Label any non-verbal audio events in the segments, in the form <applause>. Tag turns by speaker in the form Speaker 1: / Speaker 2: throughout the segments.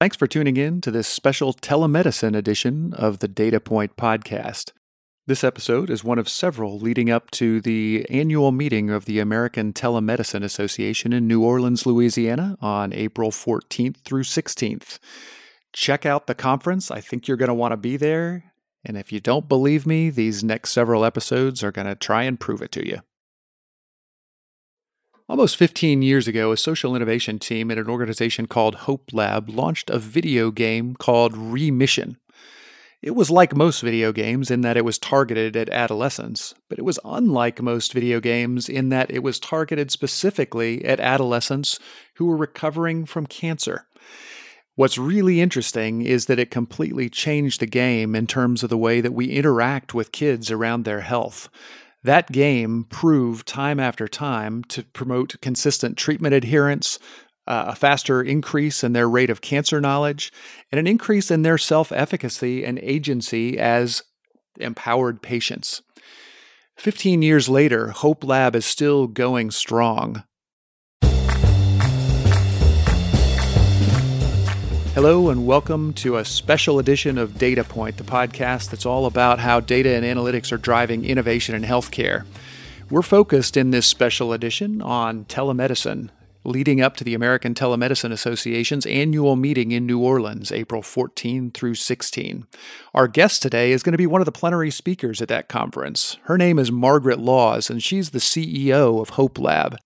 Speaker 1: Thanks for tuning in to this special telemedicine edition of the Data Point podcast. This episode is one of several leading up to the annual meeting of the American Telemedicine Association in New Orleans, Louisiana on April 14th through 16th. Check out the conference. I think you're going to want to be there. And if you don't believe me, these next several episodes are going to try and prove it to you. Almost 15 years ago, a social innovation team at an organization called Hope Lab launched a video game called Remission. It was like most video games in that it was targeted at adolescents, but it was unlike most video games in that it was targeted specifically at adolescents who were recovering from cancer. What's really interesting is that it completely changed the game in terms of the way that we interact with kids around their health. That game proved time after time to promote consistent treatment adherence, uh, a faster increase in their rate of cancer knowledge, and an increase in their self efficacy and agency as empowered patients. 15 years later, Hope Lab is still going strong. Hello, and welcome to a special edition of Data Point, the podcast that's all about how data and analytics are driving innovation in healthcare. We're focused in this special edition on telemedicine, leading up to the American Telemedicine Association's annual meeting in New Orleans, April 14 through 16. Our guest today is going to be one of the plenary speakers at that conference. Her name is Margaret Laws, and she's the CEO of Hope Lab.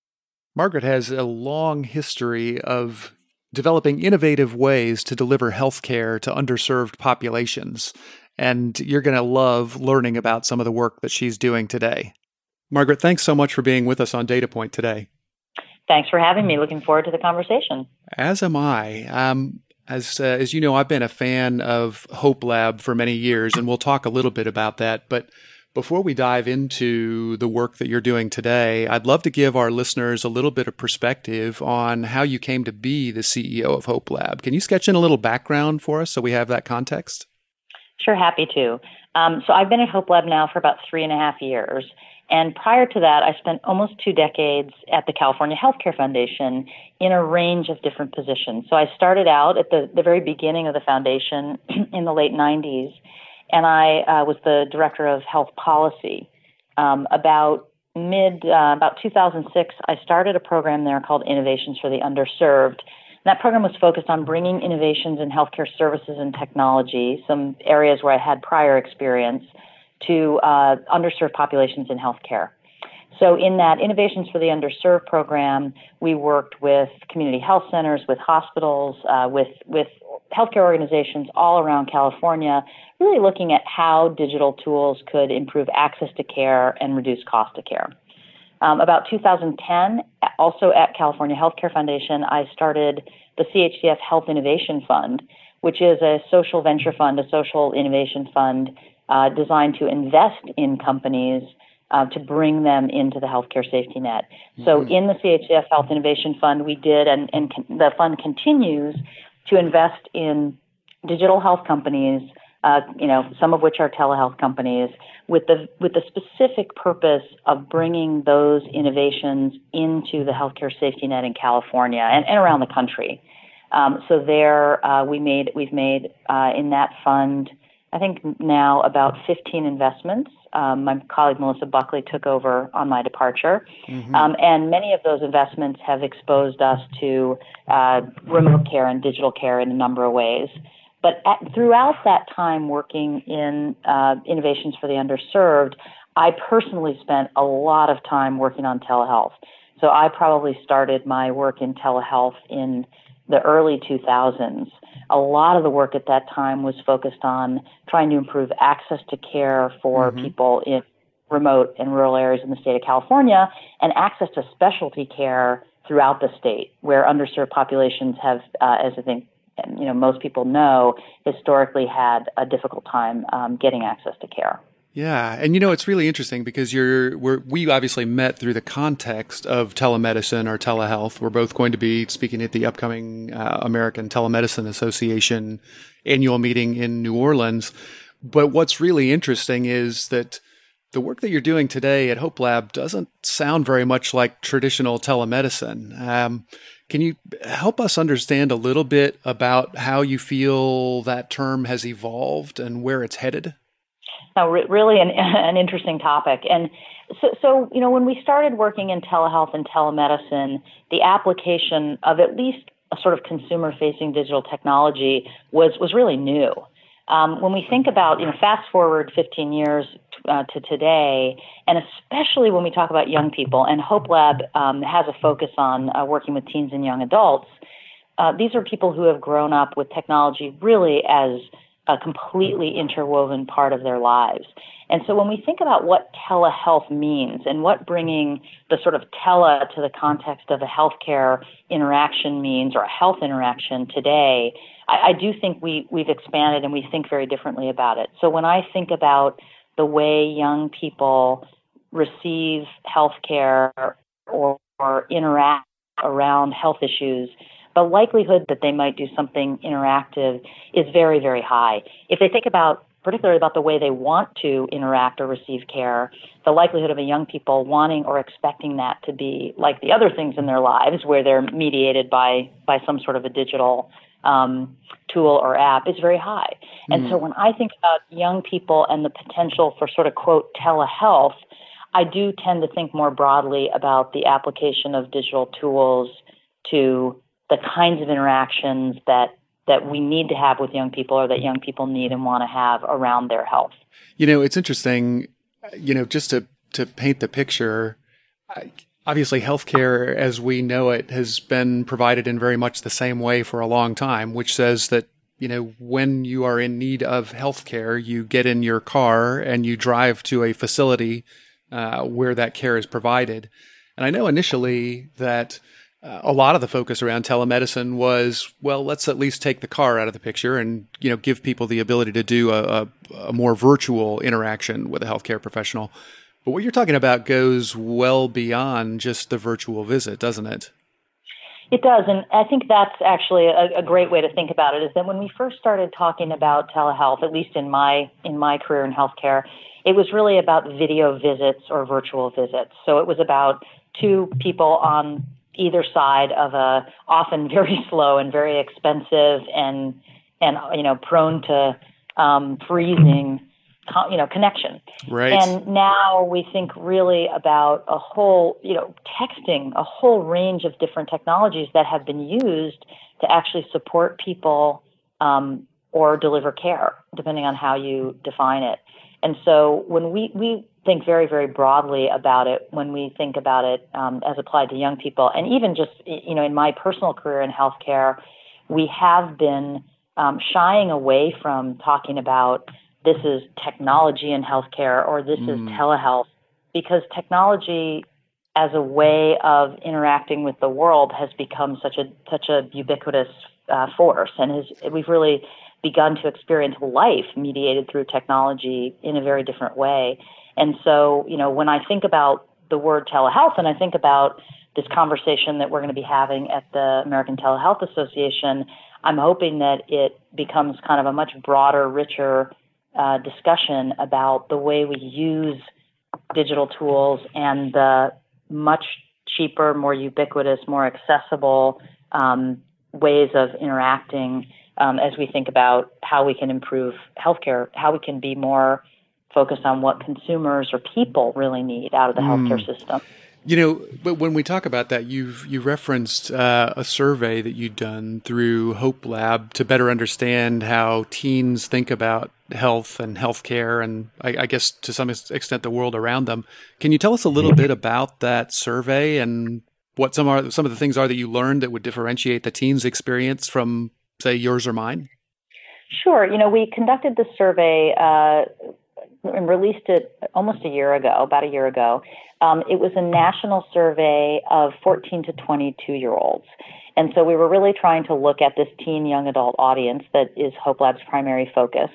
Speaker 1: Margaret has a long history of developing innovative ways to deliver healthcare to underserved populations. And you're going to love learning about some of the work that she's doing today. Margaret, thanks so much for being with us on Data Point today.
Speaker 2: Thanks for having me. Looking forward to the conversation.
Speaker 1: As am I. Um, as uh, as you know, I've been a fan of Hope Lab for many years, and we'll talk a little bit about that. But before we dive into the work that you're doing today, I'd love to give our listeners a little bit of perspective on how you came to be the CEO of Hope Lab. Can you sketch in a little background for us so we have that context?
Speaker 2: Sure, happy to. Um, so I've been at Hope Lab now for about three and a half years. And prior to that, I spent almost two decades at the California Healthcare Foundation in a range of different positions. So I started out at the, the very beginning of the foundation <clears throat> in the late 90s and I uh, was the director of health policy. Um, about mid uh, about 2006, I started a program there called Innovations for the Underserved. And that program was focused on bringing innovations in healthcare services and technology, some areas where I had prior experience, to uh, underserved populations in healthcare. So, in that Innovations for the Underserved program, we worked with community health centers, with hospitals, uh, with with healthcare organizations all around California, really looking at how digital tools could improve access to care and reduce cost of care. Um, about 2010, also at California Healthcare Foundation, I started the CHCF Health Innovation Fund, which is a social venture fund, a social innovation fund uh, designed to invest in companies uh, to bring them into the healthcare safety net. Mm-hmm. So, in the CHCF Health Innovation Fund, we did, and, and con- the fund continues to invest in digital health companies, uh, you know, some of which are telehealth companies, with the with the specific purpose of bringing those innovations into the healthcare safety net in California and, and around the country. Um, so there, uh, we made we've made uh, in that fund, I think now about 15 investments. Um, my colleague Melissa Buckley took over on my departure. Mm-hmm. Um, and many of those investments have exposed us to uh, remote care and digital care in a number of ways. But at, throughout that time working in uh, innovations for the underserved, I personally spent a lot of time working on telehealth. So I probably started my work in telehealth in the early 2000s a lot of the work at that time was focused on trying to improve access to care for mm-hmm. people in remote and rural areas in the state of California and access to specialty care throughout the state where underserved populations have, uh, as I think you know most people know, historically had a difficult time um, getting access to care.
Speaker 1: Yeah, and you know it's really interesting because you're we obviously met through the context of telemedicine or telehealth. We're both going to be speaking at the upcoming uh, American Telemedicine Association annual meeting in New Orleans. But what's really interesting is that The work that you're doing today at Hope Lab doesn't sound very much like traditional telemedicine. Um, can you help us understand a little bit about how you feel that term has evolved and where it's headed?
Speaker 2: No, re- really an, <laughs> an interesting topic. And so, so, you know, when we started working in telehealth and telemedicine, the application of at least a sort of consumer facing digital technology was, was really new. Um, when we think about, you know, fast forward 15 years uh, to today, and especially when we talk about young people, and Hope Lab um, has a focus on uh, working with teens and young adults, uh, these are people who have grown up with technology really as a completely interwoven part of their lives. And so when we think about what telehealth means and what bringing the sort of tele to the context of a healthcare interaction means or a health interaction today, I, I do think we, we've expanded and we think very differently about it. So when I think about the way young people receive healthcare or, or interact around health issues, the likelihood that they might do something interactive is very, very high. If they think about particularly about the way they want to interact or receive care, the likelihood of a young people wanting or expecting that to be like the other things in their lives, where they're mediated by by some sort of a digital um, tool or app, is very high. And so mm. when I think about young people and the potential for sort of quote telehealth, I do tend to think more broadly about the application of digital tools to the kinds of interactions that that we need to have with young people or that young people need and want to have around their health.
Speaker 1: You know, it's interesting, you know, just to to paint the picture, obviously healthcare as we know it has been provided in very much the same way for a long time, which says that you know, when you are in need of healthcare, you get in your car and you drive to a facility uh, where that care is provided. And I know initially that uh, a lot of the focus around telemedicine was, well, let's at least take the car out of the picture and you know give people the ability to do a, a, a more virtual interaction with a healthcare professional. But what you're talking about goes well beyond just the virtual visit, doesn't it?
Speaker 2: It does, and I think that's actually a, a, great way to think about it. Is that when we first started talking about telehealth, at least in my in my career in healthcare, it was really about video visits or virtual visits. So it was about two people on either side of a often very <laughs> slow and very expensive and and you know prone to um, freezing you know connection.
Speaker 1: Right.
Speaker 2: And now we think really about a whole you know texting a whole range of different technologies that have been used to actually support people um, or deliver care depending on how you define it. And so when we we think very, very broadly about it when we think about it um, as applied to young people. And even just, you know, in my personal career in healthcare, we have been um, shying away from talking about this is technology in healthcare or this mm. is telehealth because technology as a way of interacting with the world has become such a such a ubiquitous uh, force and has we've really begun to experience life mediated through technology in a very different way and so, you know, when I think about the word telehealth and I think about this conversation that we're going to be having at the American Telehealth Association, I'm hoping that it becomes kind of a much broader, richer uh, discussion about the way we use digital tools and the much cheaper, more ubiquitous, more accessible um, ways of interacting um, as we think about how we can improve healthcare, how we can be more focus on what consumers or people really need out of the mm. healthcare system.
Speaker 1: You know, but when we talk about that, you've you referenced uh, a survey that you'd done through Hope Lab to better understand how teens think about health and healthcare, and I, I guess to some extent the world around them. Can you tell us a little bit about that survey and what some are some of the things are that you learned that would differentiate the teens' experience from, say, yours or mine?
Speaker 2: Sure. You know, we conducted the survey uh, and released it almost a year ago, about a year ago. Um, it was a national survey of 14 to 22 year olds. And so we were really trying to look at this teen young adult audience that is Hope Lab's primary focus.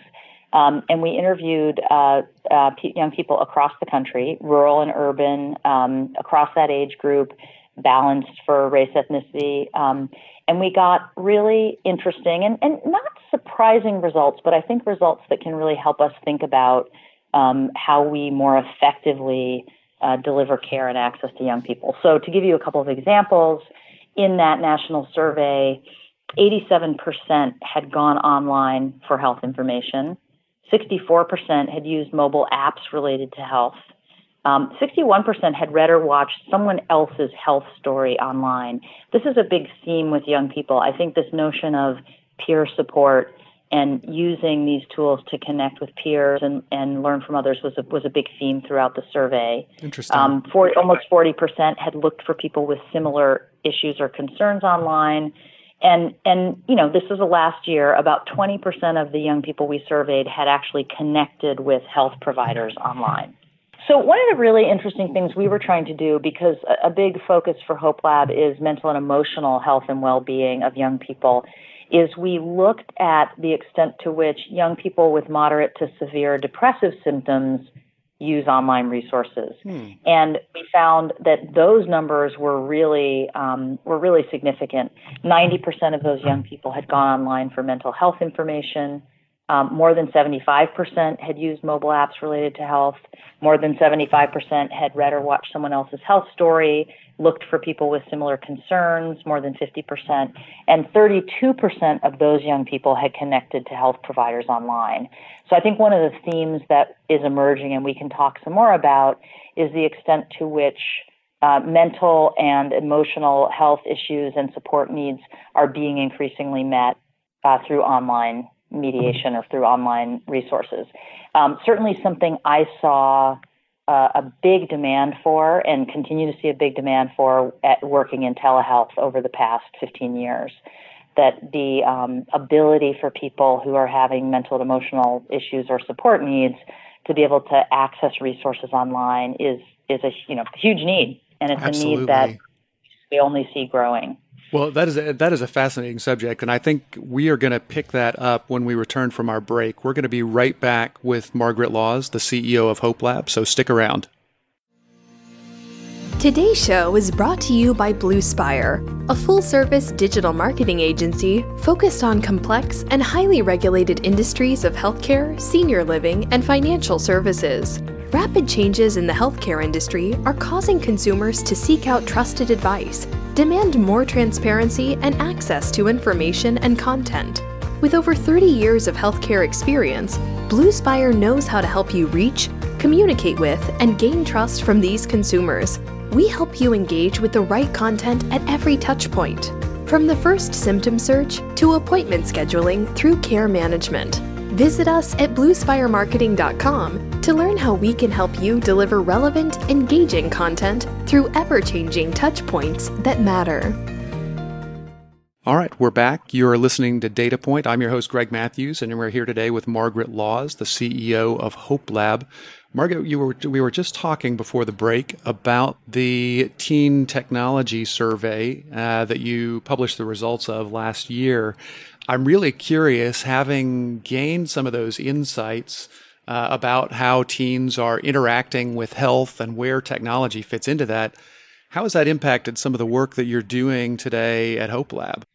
Speaker 2: Um, and we interviewed uh, uh, young people across the country, rural and urban, um, across that age group, balanced for race, ethnicity. Um, and we got really interesting and, and not surprising results, but I think results that can really help us think about um, how we more effectively uh, deliver care and access to young people. So, to give you a couple of examples, in that national survey, 87% had gone online for health information. 64% had used mobile apps related to health. Um, 61% had read or watched someone else's health story online. This is a big theme with young people. I think this notion of peer support and using these tools to connect with peers and, and learn from others was a, was a big theme throughout the survey.
Speaker 1: Interesting. Um,
Speaker 2: for, almost 40% had looked for people with similar issues or concerns online. And, and, you know, this was the last year, about 20% of the young people we surveyed had actually connected with health providers online. So, one of the really interesting things we were trying to do, because a, a big focus for Hope Lab is mental and emotional health and well being of young people, is we looked at the extent to which young people with moderate to severe depressive symptoms use online resources, hmm. and we found that those numbers were really um, were really significant. Ninety percent of those young people had gone online for mental health information. Um, more than 75% had used mobile apps related to health. More than 75% had read or watched someone else's health story, looked for people with similar concerns, more than 50%. And 32% of those young people had connected to health providers online. So I think one of the themes that is emerging, and we can talk some more about, is the extent to which uh, mental and emotional health issues and support needs are being increasingly met uh, through online mediation or through online resources. Um, certainly, something I saw uh, a big demand for and continue to see a big demand for at working in telehealth over the past 15 years. That the um, ability for people who are having mental and emotional issues or support needs to be able to access resources online is is a you know huge need, and it's Absolutely. a need that we only see growing.
Speaker 1: Well, that is a, that is a fascinating subject, and I think we are going to pick that up when we return from our break. We're going to be right back with Margaret Laws, the CEO of Hope Lab. So stick around.
Speaker 3: Today's show is brought to you by Bluespire, a full service digital marketing agency focused on complex and highly regulated industries of healthcare, senior living, and financial services. Rapid changes in the healthcare industry are causing consumers to seek out trusted advice, demand more transparency and access to information and content. With over 30 years of healthcare experience, Bluespire knows how to help you reach, communicate with, and gain trust from these consumers. We help you engage with the right content at every touchpoint, from the first symptom search to appointment scheduling through care management. Visit us at bluespiremarketing.com to learn how we can help you deliver relevant, engaging content through ever changing touchpoints that matter.
Speaker 1: All right, we're back. You're listening to Data Point. I'm your host, Greg Matthews, and we're here today with Margaret Laws, the CEO of Hope Lab. Margaret, you were, we were just talking before the break about the teen technology survey uh, that you published the results of last year. I'm really curious, having gained some of those insights uh, about how teens are interacting with health and where technology fits into that. How has that impacted some of the work that you're doing today at Hope Lab?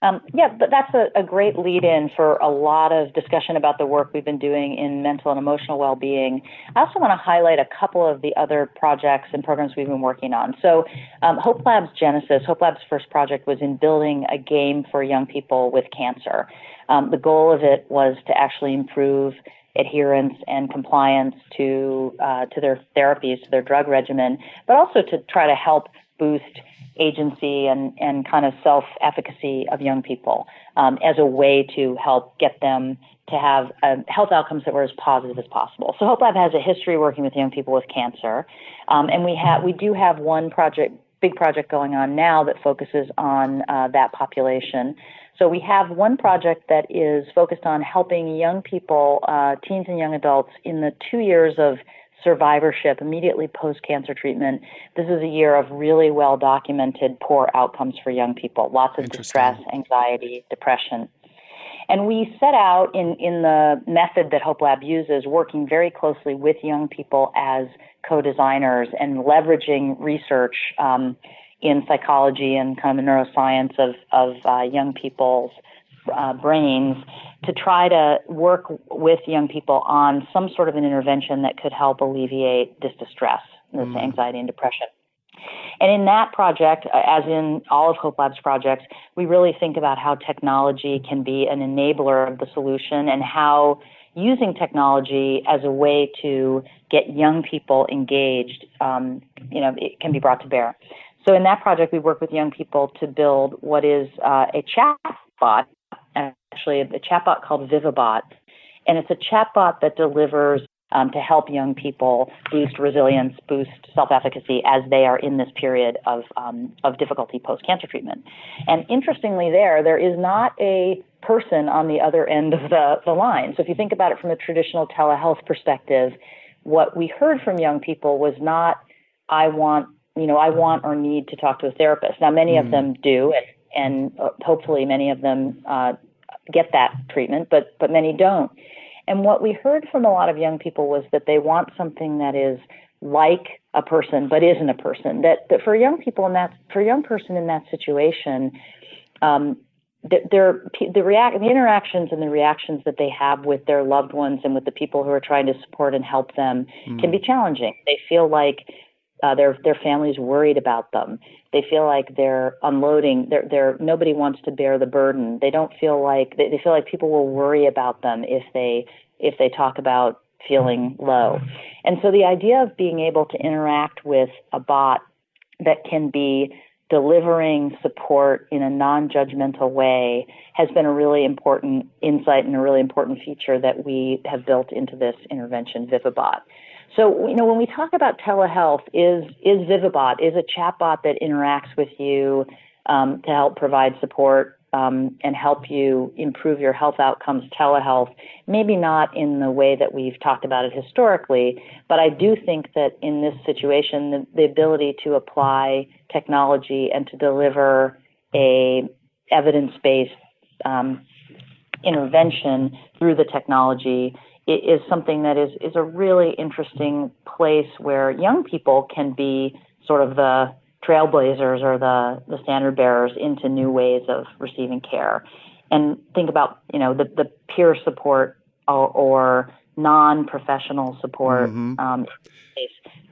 Speaker 2: Um, yeah, but that's a, a great lead in for a lot of discussion about the work we've been doing in mental and emotional well being. I also want to highlight a couple of the other projects and programs we've been working on. So, um, Hope Lab's Genesis, Hope Lab's first project was in building a game for young people with cancer. Um, the goal of it was to actually improve adherence and compliance to uh, to their therapies, to their drug regimen, but also to try to help boost agency and, and kind of self efficacy of young people um, as a way to help get them to have uh, health outcomes that were as positive as possible. So Hope Lab has a history working with young people with cancer, um, and we have we do have one project, big project going on now that focuses on uh, that population. So we have one project that is focused on helping young people, uh, teens and young adults, in the two years of survivorship immediately post cancer treatment. This is a year of really well documented poor outcomes for young people, lots of distress, anxiety, depression. And we set out in, in the method that Hope Lab uses, working very closely with young people as co designers and leveraging research um, in psychology and kind of neuroscience of, of uh, young people's uh, brains to try to work with young people on some sort of an intervention that could help alleviate this distress, this mm. anxiety and depression. And in that project, uh, as in all of Hope Lab's projects, we really think about how technology can be an enabler of the solution and how using technology as a way to get young people engaged, um, you know, it can be brought to bear. So in that project, we work with young people to build what is uh, a chatbot, actually a chatbot called Vivibot, and it's a chatbot that delivers um, to help young people boost resilience, boost self-efficacy as they are in this period of um, of difficulty post-cancer treatment. And interestingly, there there is not a person on the other end of the, the line. So if you think about it from a traditional telehealth perspective, what we heard from young people was not, I want, you know, I want or need to talk to a therapist. Now, many mm. of them do, and, and uh, hopefully many of them uh, get that treatment, but but many don't. And what we heard from a lot of young people was that they want something that is like a person but isn't a person. That that for young people in that for a young person in that situation, um, their the react the interactions and the reactions that they have with their loved ones and with the people who are trying to support and help them mm. can be challenging. They feel like uh, their their families worried about them. They feel like they're unloading. They're, they're nobody wants to bear the burden. They don't feel like they, they feel like people will worry about them if they if they talk about feeling low. And so the idea of being able to interact with a bot that can be delivering support in a non-judgmental way has been a really important insight and a really important feature that we have built into this intervention Vivibot. So, you know, when we talk about telehealth, is is Vivibot is a chatbot that interacts with you um, to help provide support um, and help you improve your health outcomes. Telehealth, maybe not in the way that we've talked about it historically, but I do think that in this situation, the, the ability to apply technology and to deliver a evidence-based um, intervention through the technology is something that is is a really interesting place where young people can be sort of the trailblazers or the the standard bearers into new ways of receiving care and think about you know the the peer support or, or non-professional support mm-hmm. um,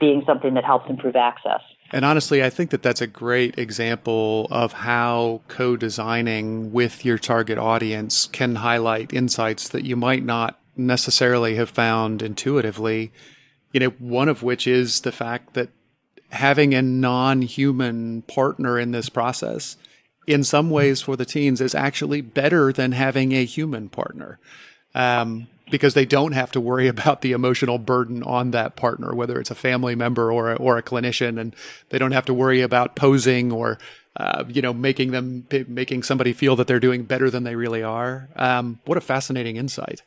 Speaker 2: being something that helps improve access
Speaker 1: and honestly, I think that that's a great example of how co designing with your target audience can highlight insights that you might not necessarily have found intuitively. You know, one of which is the fact that having a non human partner in this process, in some ways for the teens, is actually better than having a human partner. Um, because they don't have to worry <laughs> about the emotional burden on that partner, whether it's a family member or a, or a clinician, and they don't have to worry about posing or uh, you know making them making somebody feel that they're doing better than they really are. Um, what a fascinating insight!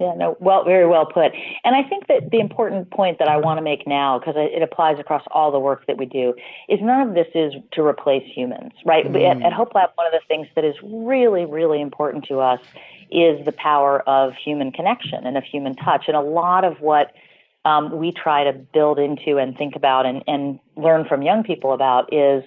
Speaker 2: Yeah, no, well, very well put. And I think that the important point that I want to make now, because it applies across all the work that we do, is none of this is to replace humans, right? Mm. At, at Hope Lab, one of the things that is really, really important to us is the power of human connection and of human touch. And a lot of what um, we try to build into and think about and, and learn from young people about is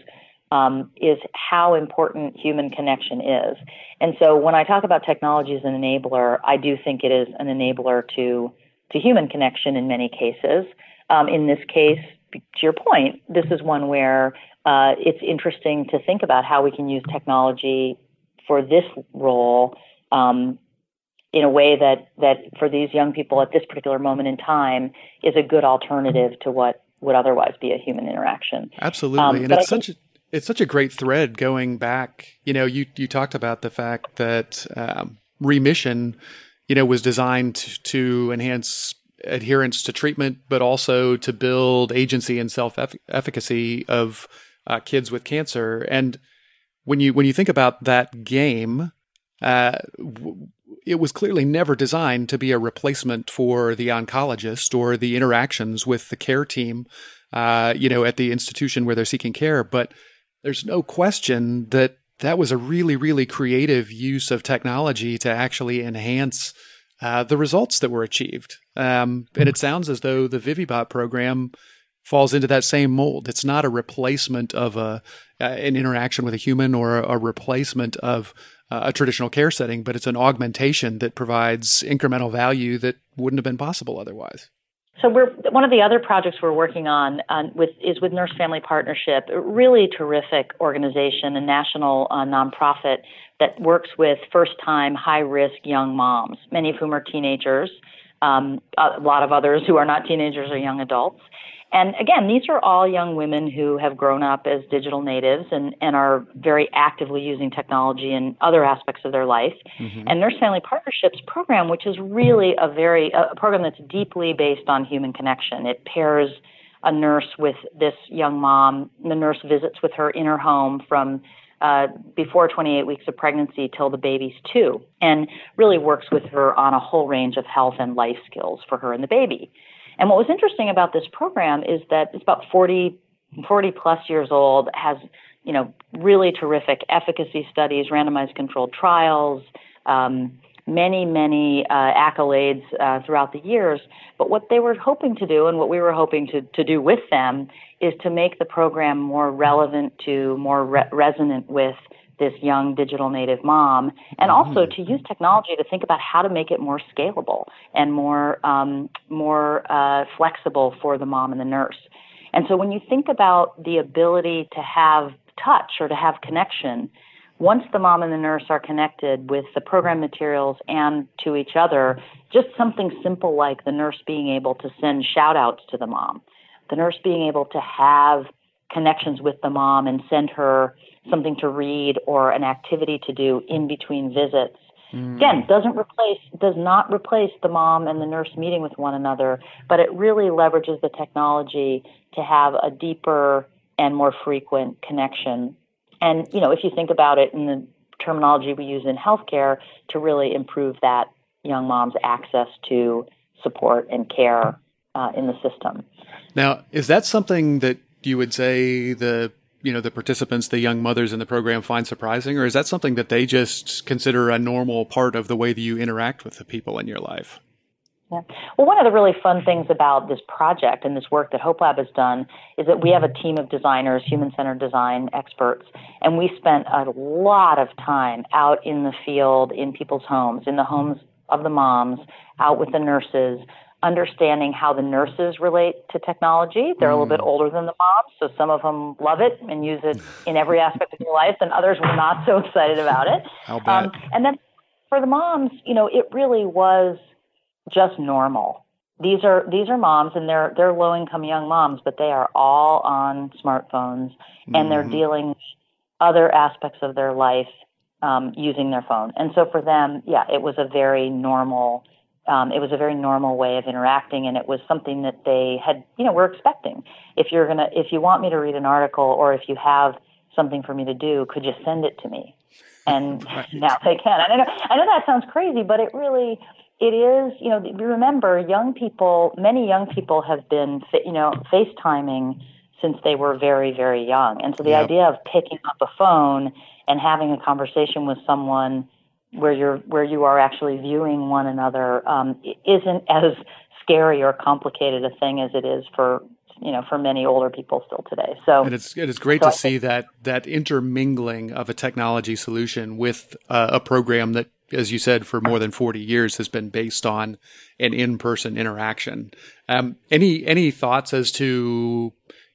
Speaker 2: um, is how important human connection is. And so when I talk about technology as an enabler, I do think it is an enabler to to human connection in many cases. Um, in this case, to your point, this is one where uh, it's interesting to think about how we can use technology for this role um, in a way that that for these young people at this particular moment in time is a good alternative to what would otherwise be a human interaction.
Speaker 1: Absolutely, um, and it's such a it's such a great thread going back. You know, you you talked about the fact that um, remission, you know, was designed to, enhance adherence to treatment, but also to build agency and self efficacy of uh, kids with cancer. And when you when you think about that game, uh, it was clearly never designed to be a replacement for the oncologist or the interactions with the care team, uh, you know, at the institution where they're seeking care. But there's no question that that was a really, really creative use of technology to actually enhance uh, the results that were achieved. Um, and it sounds as though the Vivibot program falls into that same mold. It's not a replacement of a uh, an interaction with a human or a, a replacement of uh, a traditional care setting, but it's an augmentation that provides incremental value that wouldn't have been possible otherwise.
Speaker 2: So we're one of the other projects we're working on uh, with is with Nurse Family Partnership, a really terrific organization, a national uh, nonprofit that works with first-time high-risk young moms, many of whom are teenagers, um, a lot of others who are not teenagers or young adults, and again, these are all young women who have grown up as digital natives and, and are very actively using technology in other aspects of their life. Mm-hmm. And Nurse Family Partnerships program, which is really a very a program that's deeply based on human connection. It pairs a nurse with this young mom. The nurse visits with her in her home from uh, before 28 weeks of pregnancy till the baby's two, and really works with her on a whole range of health and life skills for her and the baby. And what was interesting about this program is that it's about 40, 40 plus years old, has you know really terrific efficacy studies, randomized controlled trials, um, many many uh, accolades uh, throughout the years. But what they were hoping to do, and what we were hoping to to do with them, is to make the program more relevant to, more re- resonant with this young digital native mom, and also mm-hmm. to use technology to think about how to make it more scalable and more um, more uh, flexible for the mom and the nurse. And so when you think about the ability to have touch or to have connection, once the mom and the nurse are connected with the program materials and to each other, just something simple like the nurse being able to send shout outs to the mom, the nurse being able to have connections with the mom and send her something to read or an activity to do in between visits. Mm. Again, doesn't replace, does not replace the mom and the nurse meeting with one another, but it really leverages the technology to have a deeper and more frequent connection. And, you know, if you think about it in the terminology we use in healthcare to really improve that young mom's access to support and care uh, in the system.
Speaker 1: Now, is that something that you would say the you know the participants, the young mothers in the program find surprising, or is that something that they just consider a normal part of the way that you interact with the people in your life?
Speaker 2: Yeah. Well, one of the really fun things about this project and this work that Hope Lab has done is that we have a team of designers, human centered design experts, and we spent a lot of time out in the field, in people's homes, in the homes of the moms, out with the nurses, understanding how the nurses relate to technology. They're mm. a little bit mm. older than the moms, so some of them love it and use it in every aspect of their life, and others were not so excited about it. <laughs>
Speaker 1: Um,
Speaker 2: and then for the moms, you know, it really was just normal. These are these are moms, and they're they're low income young moms, but they are all on smartphones, and mm. they're mm-hmm. dealing with other aspects of their life um, using their phone. And so for them, yeah, it was a very normal um, it was a very normal way of interacting, and it was something that they had, you know, were expecting. If you're gonna, if you want me to read an article, or if you have something for me to do, could you send it to me? And <laughs> right. <laughs> now they can. I know, I know that sounds crazy, but it really, it is. You know, remember, young people, many young people have been, you know, FaceTiming since they were very, very young, and so the yep. idea of picking up a phone and having a conversation with someone where you're where you are actually viewing one another um, isn't as scary or complicated a thing as it is for you know for many older people still today. So
Speaker 1: and it's it is great so to see that that intermingling of a technology solution with uh, a program that, as you said, for more than forty years has been based on an in person interaction. Um, any any thoughts as to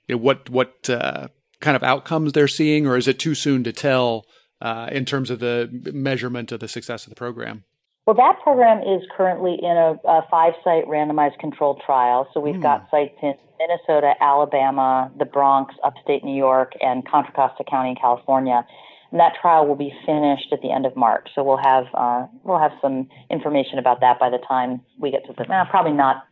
Speaker 1: you know, what what uh, kind of outcomes they're seeing, or is it too soon to tell? Uh, in terms of the measurement of the success of the program?
Speaker 2: Well, that program is currently in a, a five site randomized controlled trial. So we've mm. got sites in Minnesota, Alabama, the Bronx, upstate New York, and Contra Costa County in California. And that trial will be finished at the end of March. So we'll have uh, we'll have some information about that by the time we get to the eh, probably not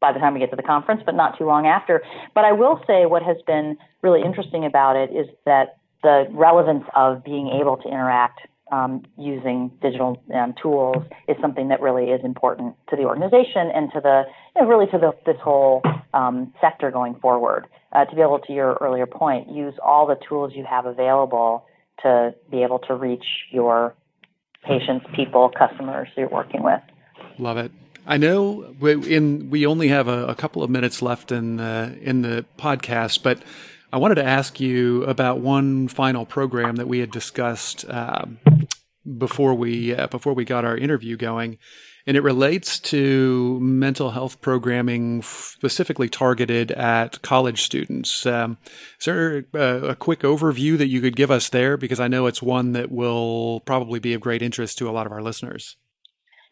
Speaker 2: by the time we get to the conference, but not too long after. But I will say what has been really interesting about it is that the relevance of being able to interact um, using digital um, tools is something that really is important to the organization and to the you know, really to the, this whole um, sector going forward. Uh, to be able to your earlier point, use all the tools you have available to be able to reach your patients, people, customers you're working with.
Speaker 1: Love it. I know we, in we only have a, a couple of minutes left in the in the podcast, but I wanted to ask you about one final program that we had discussed um, before we uh, before we got our interview going, and it relates to mental health programming specifically targeted at college students. Um, is there a, a, quick overview that you could give us there? Because I know it's one that will probably be of great interest to a lot of our listeners.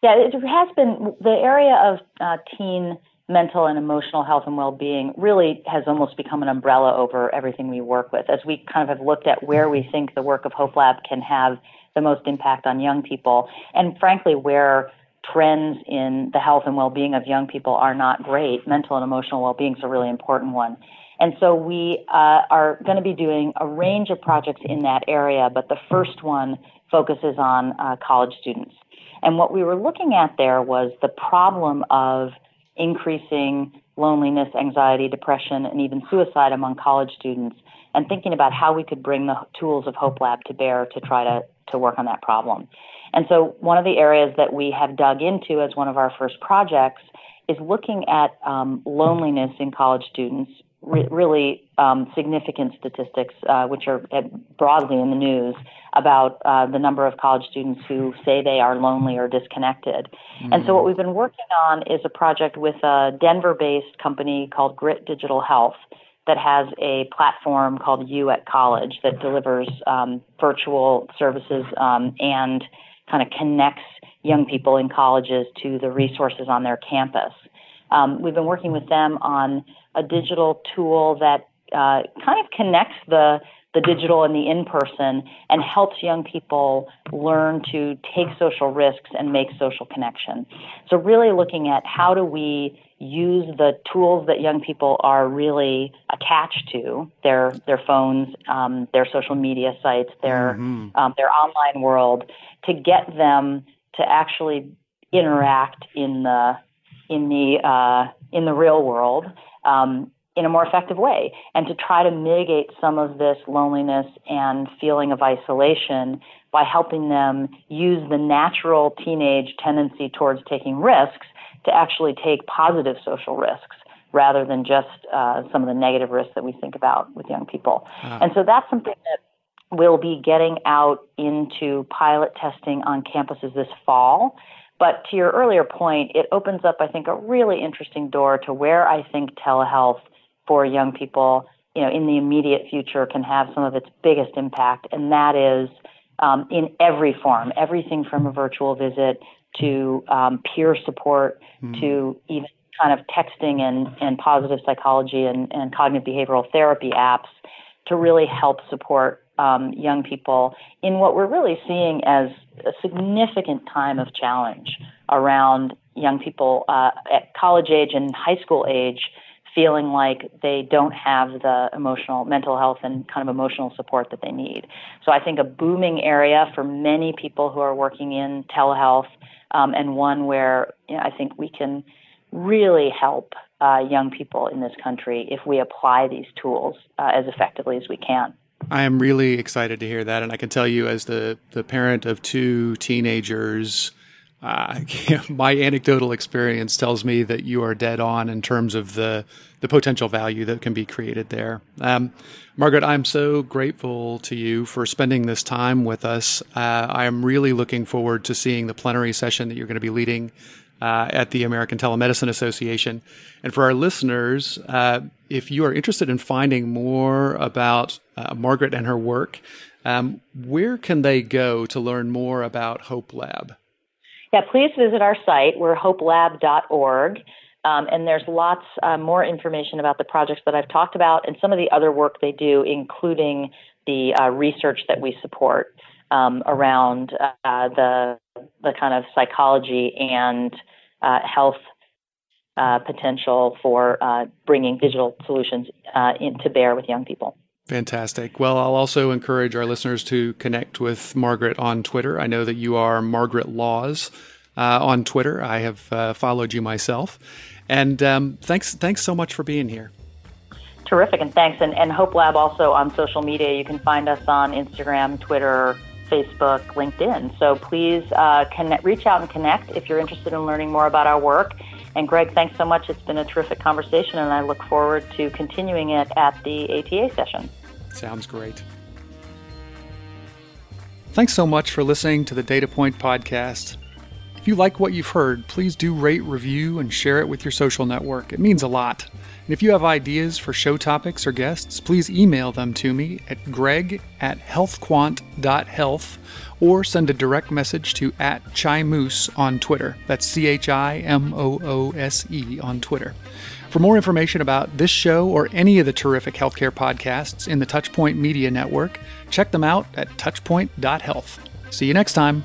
Speaker 2: Yeah, it has been the area of uh, teen mental and emotional health and well-being really has almost become an umbrella over everything we work with as we kind of have looked at where we think the work of hope lab can have the most impact on young people and frankly where trends in the health and well-being of young people are not great. Mental and emotional well-being is a really important one. And so we uh, are going to be doing a range of projects in that area, but the first one focuses on uh, college students. And what we were looking at there was the problem of increasing loneliness, anxiety, depression, and even suicide among college students, and thinking about how we could bring the tools of Hope Lab to bear to try to, to work on that problem. And so, one of the areas that we have dug into as one of our first projects is looking at um, loneliness in college students, re- really um, significant statistics, uh, which are uh, broadly in the news about uh, the number of college students who say they are lonely or disconnected. Mm-hmm. And so, what we've been working on is a project with a Denver based company called Grit Digital Health that has a platform called You at College that delivers um, virtual services um, and kind of connects young people in colleges to the resources on their campus. Um, we've been working with them on a digital tool that uh, kind of connects the the digital and the in person and helps young people learn to take social risks and make social connection. So, really looking at how do we use the tools that young people are really attached to their their phones, um, their social media sites, their mm-hmm. um, their online world to get them to actually interact in the in the uh, in the real world um, in a more effective way and to try to mitigate some of this loneliness and feeling of isolation by helping them use the natural teenage tendency towards taking risks to actually take positive social risks rather than just uh, some of the negative risks that we think about with young people. Uh-huh. And so that's something that we'll be getting out into pilot testing on campuses this fall. But to your earlier point, it opens up, I think, a really interesting door to where I think telehealth for young people, you know, in the immediate future can have some of its biggest impact, and that is um, in every form, everything from a virtual visit to um, peer support mm. to even kind of texting and, and positive psychology and, and cognitive behavioral therapy apps to really help support um, young people in what we're really seeing as a significant time of challenge around young people uh, at college age and high school age feeling like they don't have the emotional, mental health, and kind of emotional support that they need. So I think a booming area for many people who are working in telehealth, um, and one where you know, I think we can really help uh, young people in this country if we apply these tools uh, as effectively as we can.
Speaker 1: I am really excited to hear that, and I can tell you, as the the parent of two teenagers, uh, <laughs> my anecdotal experience tells me that you are dead on in terms of the the potential value that can be created there. Um, Margaret, I'm so grateful to you for spending this time with us. Uh, I am really looking forward to seeing the plenary session that you're going to be leading uh, at the American Telemedicine Association. And for our listeners, uh, if you are interested in finding more about uh, Margaret and her work, um, where can they go to learn more about Hope Lab?
Speaker 2: Yeah, please visit our site. We're hopelab.org. Um, and there's lots uh, more information about the projects that I've talked about and some of the other work they do, including the uh, research that we support um, around uh, the the kind of psychology and uh, health uh, potential for uh, bringing digital solutions into bear with young people.
Speaker 1: Fantastic. Well, I'll also encourage our listeners to connect with Margaret on Twitter. I know that you are Margaret Laws uh, on Twitter. I have uh, followed you myself, and um, thanks thanks so much for being here.
Speaker 2: Terrific, and thanks. And, and Hope Lab also on social media. You can find us on Instagram, Twitter, Facebook, LinkedIn. So please uh, connect, reach out and connect if you're interested in learning more about our work. And Greg, thanks so much. It's been a terrific conversation, and I look forward to continuing it at the ATA session.
Speaker 1: Sounds great. Thanks so much for listening to the Data Point podcast. If you like what you've heard, please do rate, review, and share it with your social network. It means a lot. And if you have ideas for show topics or guests, please email them to me at greg at healthquant.health or send a direct message to at chimoose on Twitter. That's C H I M O O S E on Twitter. For more information about this show or any of the terrific healthcare podcasts in the Touchpoint Media Network, check them out at touchpoint.health. See you next time.